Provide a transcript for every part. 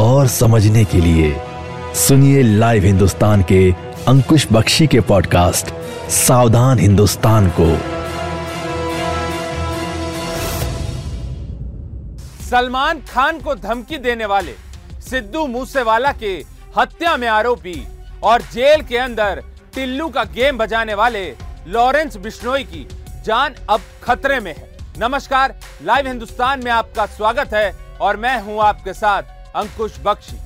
और समझने के लिए सुनिए लाइव हिंदुस्तान के अंकुश बख्शी के पॉडकास्ट सावधान हिंदुस्तान को। सलमान खान को धमकी देने वाले सिद्धू मूसेवाला के हत्या में आरोपी और जेल के अंदर टिल्लू का गेम बजाने वाले लॉरेंस बिश्नोई की जान अब खतरे में है। नमस्कार लाइव हिंदुस्तान में आपका स्वागत है और मैं हूँ आपके साथ अंकुश बख्शी,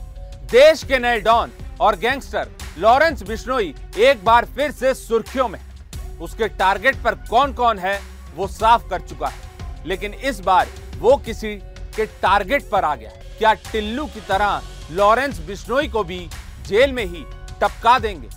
देश के नए डॉन और गैंगस्टर लॉरेंस बिश्नोई एक बार फिर से सुर्खियों में उसके टारगेट पर कौन कौन है, वो साफ़ कर चुका है। लेकिन इस बार वो किसी के टारगेट पर आ गया क्या टिल्लू की तरह लॉरेंस बिश्नोई को भी जेल में ही टपका देंगे?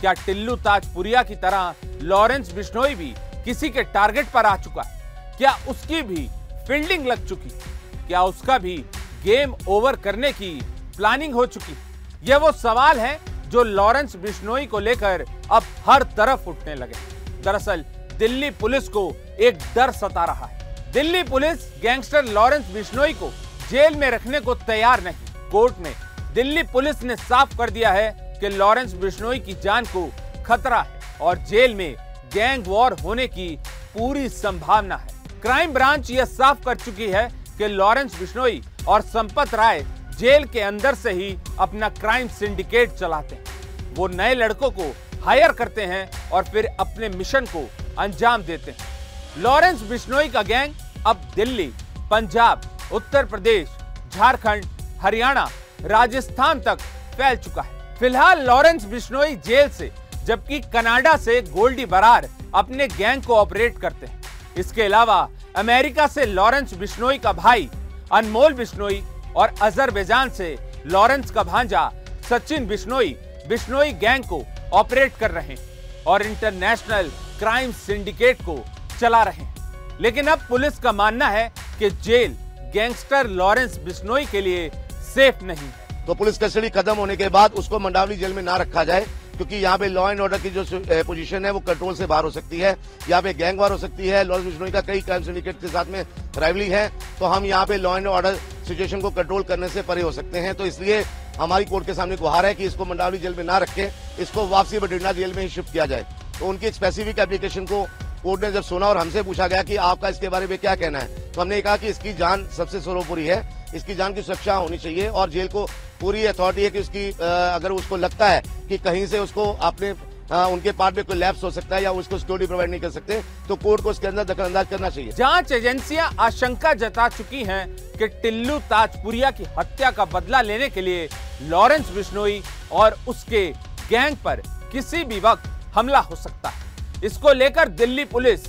क्या टिल्लू ताजपुरिया की तरह लॉरेंस बिश्नोई भी किसी के टारगेट पर आ चुका है? क्या उसकी भी फील्डिंग लग चुकी क्या उसका भी गेम ओवर करने की प्लानिंग हो चुकी। यह वो सवाल है जो लॉरेंस बिश्नोई को लेकर अब हर तरफ़ उठने लगे। दरअसल, दिल्ली पुलिस को एक डर सता रहा है। Delhi police gangster Lawrence Bishnoi को जेल में रखने को तैयार नहीं। कोर्ट में दिल्ली पुलिस ने साफ़ कर दिया है कि लॉरेंस बिश्नोई की जान को खतरा है और जेल में गैंग वॉर होने की पूरी संभावना है। क्राइम ब्रांच यह साफ़ कर चुकी है कि लॉरेंस बिश्नोई और संपत राय जेल के अंदर से ही अपना क्राइम सिंडिकेट चलाते हैं। वो नए लड़कों को हायर करते हैं और फिर अपने मिशन को अंजाम देते हैं। लॉरेंस बिश्नोई का गैंग अब दिल्ली, पंजाब, उत्तर प्रदेश, झारखंड, हरियाणा, राजस्थान तक फैल चुका है। फ़िलहाल लॉरेंस बिश्नोई जेल से, जबकि कनाडा से गोल्डी बरार अपने गैंग को ऑपरेट करते हैं। इसके अलावा अमेरिका से लॉरेंस बिश्नोई का भाई अनमोल बिश्नोई और अजरबैजान से लॉरेंस का भांजा सचिन बिश्नोई बिश्नोई गैंग को ऑपरेट कर रहे हैं और इंटरनेशनल क्राइम सिंडिकेट को चला रहे हैं। लेकिन अब पुलिस का मानना है कि जेल गैंगस्टर लॉरेंस बिश्नोई के लिए सेफ़ नहीं है। तो पुलिस कस्टडी खत्म होने के बाद उसको मंडावली जेल में ना रखा जाए। क्योंकि यहाँ पे लॉ एंड ऑर्डर की जो पोजीशन है, वो कंट्रोल से बाहर हो सकती है। यहाँ पे गैंग वार हो सकती है। लॉरेंस बिश्नोई का कई क्राइम सिंडिकेट के साथ में राइवली है। तो हम यहाँ पे लॉ एंड ऑर्डर सिचुएशन को कंट्रोल करने से परे हो सकते हैं। तो इसलिए हमारी कोर्ट के सामने गुहार है कि इसको मंडावली जेल में ना रखे। इसको वापसी बठिंडा जेल में ही शिफ्ट किया जाए। तो उनकी स्पेसिफिक एप्लीकेशन को कोर्ट ने जब सुना और हमसे पूछा गया कि आपका इसके बारे में क्या कहना है तो हमने कहा कि इसकी जान सबसे सर्वोपरि है। इसकी जान की सुरक्षा होनी चाहिए और जेल को पूरी अथॉरिटी है कि उसकी अगर उसको लगता है कि कहीं से उसको अपने आ, उनके पार्ट में कोई लैप्स हो सकता है या उसको सिक्योरिटी प्रोवाइड नहीं कर सकते तो कोर्ट को उसके अंदर दखल अंदाज करना चाहिए। जाँच एजेंसियाँ आशंका जता चुकी हैं कि टिल्लू ताजपुरिया की हत्या का बदला लेने के लिए लॉरेंस बिश्नोई और उसके गैंग पर किसी भी वक्त हमला हो सकता है। इसको लेकर दिल्ली पुलिस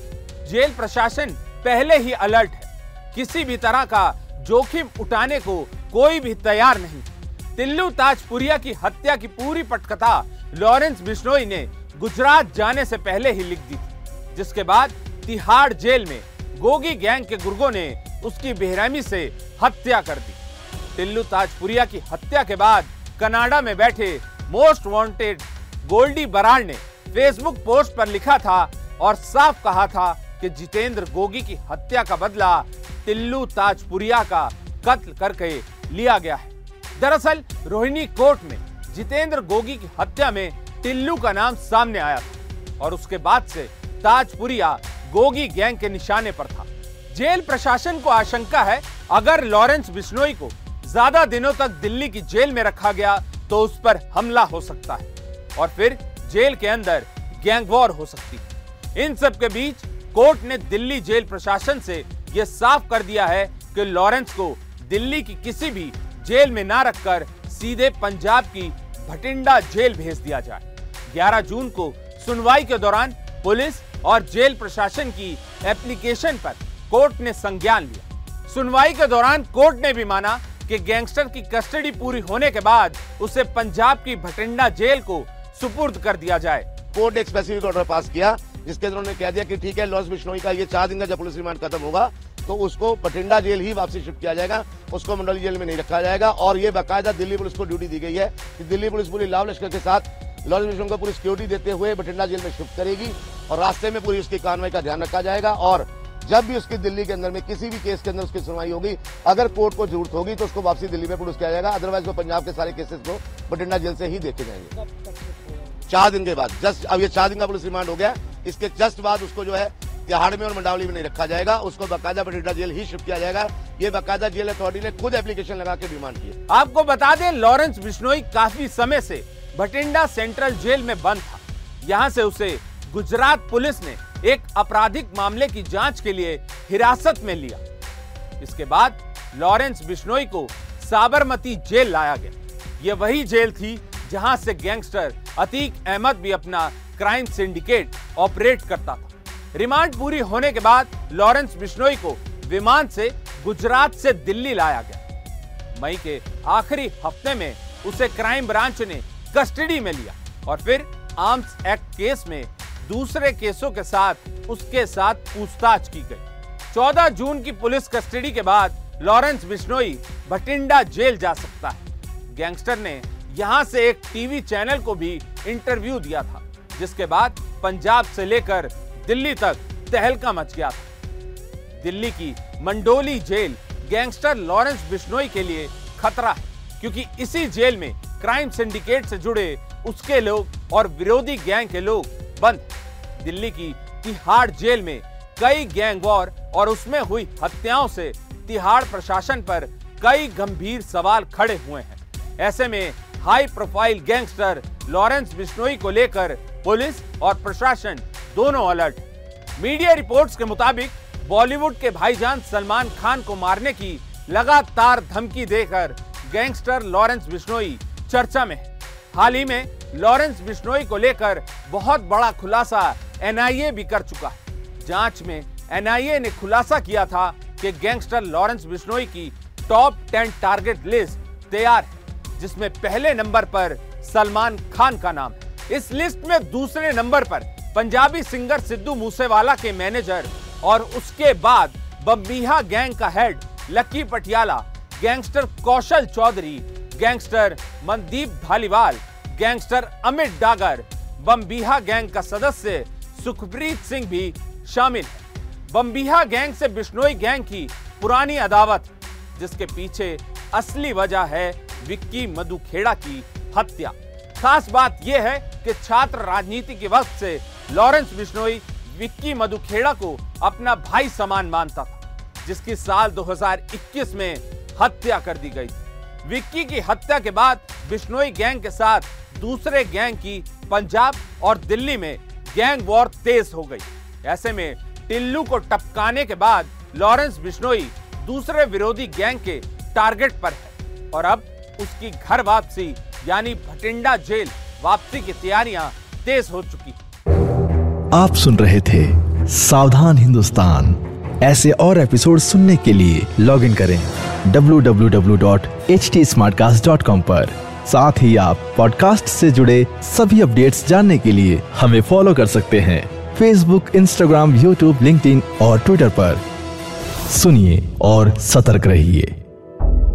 जेल प्रशासन पहले ही अलर्ट है। किसी भी तरह का जोखिम उठाने को कोई भी तैयार नहीं। तिल्लू ताजपुरिया की हत्या की पूरी पटकथा लॉरेंस बिश्नोई ने गुजरात जाने से पहले ही लिख दी जिसके बाद तिहाड़ जेल में गोगी गैंग के गुर्गों ने उसकी बेरहमी से हत्या कर दी। टिल्लू ताजपुरिया की हत्या के बाद कनाडा में बैठे मोस्ट वांटेड गोल्डी बराड़ ने फेसबुक पोस्ट पर लिखा था और साफ़ कहा था कि जितेंद्र गोगी की हत्या का बदला टिल्लू ताजपुरिया का कत्ल करके लिया गया है। दरअसल, रोहिणी कोर्ट में जितेंद्र गोगी की हत्या में टिल्लू का नाम सामने आया था और उसके बाद से ताजपुरिया गोगी गैंग के निशाने पर था। जेल प्रशासन को आशंका है, अगर लॉरेंस बिश्नोई को ज़्यादा दिनों तक दिल्ली की जेल में रखा गया तो उस पर हमला हो सकता है और फिर जेल के अंदर गैंग वॉर हो सकती है। इन सब के बीच कोर्ट ने दिल्ली जेल प्रशासन से यह साफ़ कर दिया है कि लॉरेंस को दिल्ली की किसी भी जेल में ना रखकर सीधे पंजाब की भटिंडा जेल भेज दिया जाए। 11 जून को सुनवाई के दौरान पुलिस और जेल प्रशासन की एप्लीकेशन पर कोर्ट ने संज्ञान लिया। सुनवाई के दौरान कोर्ट ने भी माना कि गैंगस्टर की कस्टडी पूरी होने के बाद उसे पंजाब की भटिंडा जेल को सुपुर्द कर दिया जाए। कोर्ट ने स्पेसिफिक ऑर्डर पास किया जिसके अंदर उन्होंने कह दिया कि ठीक है, लॉस बिश्नोई का ये चार दिन का जब पुलिस रिमांड खत्म होगा तो उसको बठिंडा जेल ही वापसी शिफ्ट किया जाएगा, उसको मंडली जेल में नहीं रखा जाएगा, और ये बाकायदा दिल्ली पुलिस को ड्यूटी दी गई है कि दिल्ली पुलिस पूरी लाव लश्कर के साथ लॉस बिश्नोई को पूरी सिक्योरिटी देते हुए बठिंडा जेल में शिफ्ट करेगी, और रास्ते में पूरी उसकी कार्रवाई का ध्यान रखा जाएगा, और जब भी उसकी दिल्ली के अंदर में किसी भी केस के अंदर उसकी सुनवाई होगी, अगर कोर्ट को ज़रूरत होगी तो उसको वापसी दिल्ली में पुलिस किया जाएगा अदरवाइज़ वो पंजाब के सारे केसेस को बठिंडा जेल से ही देखे जाएँगे। चार दिन के बाद, जस्ट अब ये चार दिन का पुलिस रिमांड हो गया इसके जस्ट बाद उसको जो है तिहाड़ में और मंडावली में नहीं रखा जाएगा। उसको बाकायदा बठिंडा जेल ही शिफ्ट किया जाएगा। ये बाकायदा जेल अथॉरिटी ने खुद एप्लीकेशन लगा के डिमांड की आपको बता दें, लॉरेंस बिश्नोई काफ़ी समय से भटिंडा सेंट्रल जेल में बंद था। यहाँ से उसे गुजरात पुलिस ने एक आपराधिक मामले की जाँच के लिए हिरासत में लिया। इसके बाद लॉरेंस बिश्नोई को साबरमती जेल लाया गया। ये वही जेल थी जहाँ से गैंगस्टर अतीक अहमद भी अपना क्राइम सिंडिकेट ऑपरेट करता था। रिमांड पूरी होने के बाद लॉरेंस बिश्नोई को विमान से गुजरात से दिल्ली लाया गया। मई के आखिरी हफ़्ते में उसे क्राइम ब्रांच ने कस्टडी में लिया और फिर आर्म्स एक्ट केस में दूसरे केसों के साथ उसके साथ पूछताछ की गई। 14 जून की पुलिस कस्टडी के बाद लॉरेंस बिश्नोई भटिंडा जेल जा सकता है। गैंगस्टर ने यहाँ से एक टीवी चैनल को भी इंटरव्यू दिया था। जिसके बाद पंजाब से लेकर दिल्ली तक तहलका मच गया था। दिल्ली की Mandoli jail gangster Lawrence Bishnoi के लिए खतरा है, क्योंकि इसी जेल में क्राइम सिंडिकेट से जुड़े उसके लोग और विरोधी गैंग के लोग बंद दिल्ली की तिहाड़ जेल में कई गैंग वॉर और उसमें हुई हत्याओं से तिहाड़ प्रशासन पर कई गंभीर सवाल खड़े हुए हैं। ऐसे में high profile gangster Lawrence Bishnoi को लेकर पुलिस और प्रशासन, दोनों अलर्ट। मीडिया रिपोर्ट्स के मुताबिक, बॉलीवुड के भाईजान सलमान खान को मारने की लगातार धमकी देकर गैंगस्टर लॉरेंस बिश्नोई चर्चा में हाल ही में, लॉरेंस बिश्नोई को लेकर बहुत बड़ा खुलासा एनआईए भी कर चुका है। जाँच में, एनआईए ने खुलासा किया था कि गैंगस्टर लॉरेंस बिश्नोई की टॉप टेन टारगेट लिस्ट तैयार है, जिसमें पहले नंबर पर सलमान खान का नाम है। इस लिस्ट में दूसरे नंबर पर पंजाबी सिंगर सिद्धू मूसेवाला के मैनेजर और उसके बाद बम्बीहा गैंग का head Lucky Patiala gangster Kaushal Chaudhary gangster Mandeep Dhaliwal gangster Amit Dagar, Bambiha gang का सदस्य सुखप्रीत सिंह भी शामिल है। बम्बीहा गैंग से बिश्नोई गैंग की पुरानी अदावत, जिसके पीछे असली वजह है विक्की मधुखेड़ा की हत्या। खास बात यह है कि छात्र राजनीति के वक्त से लॉरेंस बिश्नोई विक्की मधुखेड़ा को अपना भाई समान मानता था, जिसकी साल 2021 में हत्या कर दी गई विक्की की हत्या के बाद बिश्नोई गैंग के साथ दूसरे गैंग की पंजाब और दिल्ली में गैंग वॉर तेज हो गई। ऐसे में टिल्लू को टपकाने के बाद लॉरेंस बिश्नोई दूसरे विरोधी गैंग के टारगेट पर है और अब उसकी घर वापसी यानी भटिंडा जेल वापसी की तैयारियाँ तेज हो चुकी आप सुन रहे थे सावधान हिंदुस्तान। ऐसे और एपिसोड सुनने के लिए लॉग इन करें www.htsmartcast.com पर। साथ ही आप पॉडकास्ट से जुड़े सभी अपडेट्स जानने के लिए हमें फॉलो कर सकते हैं। फेसबुक इंस्टाग्राम यूट्यूब लिंक्डइन और ट्विटर पर। सुनिए और सतर्क रहिए।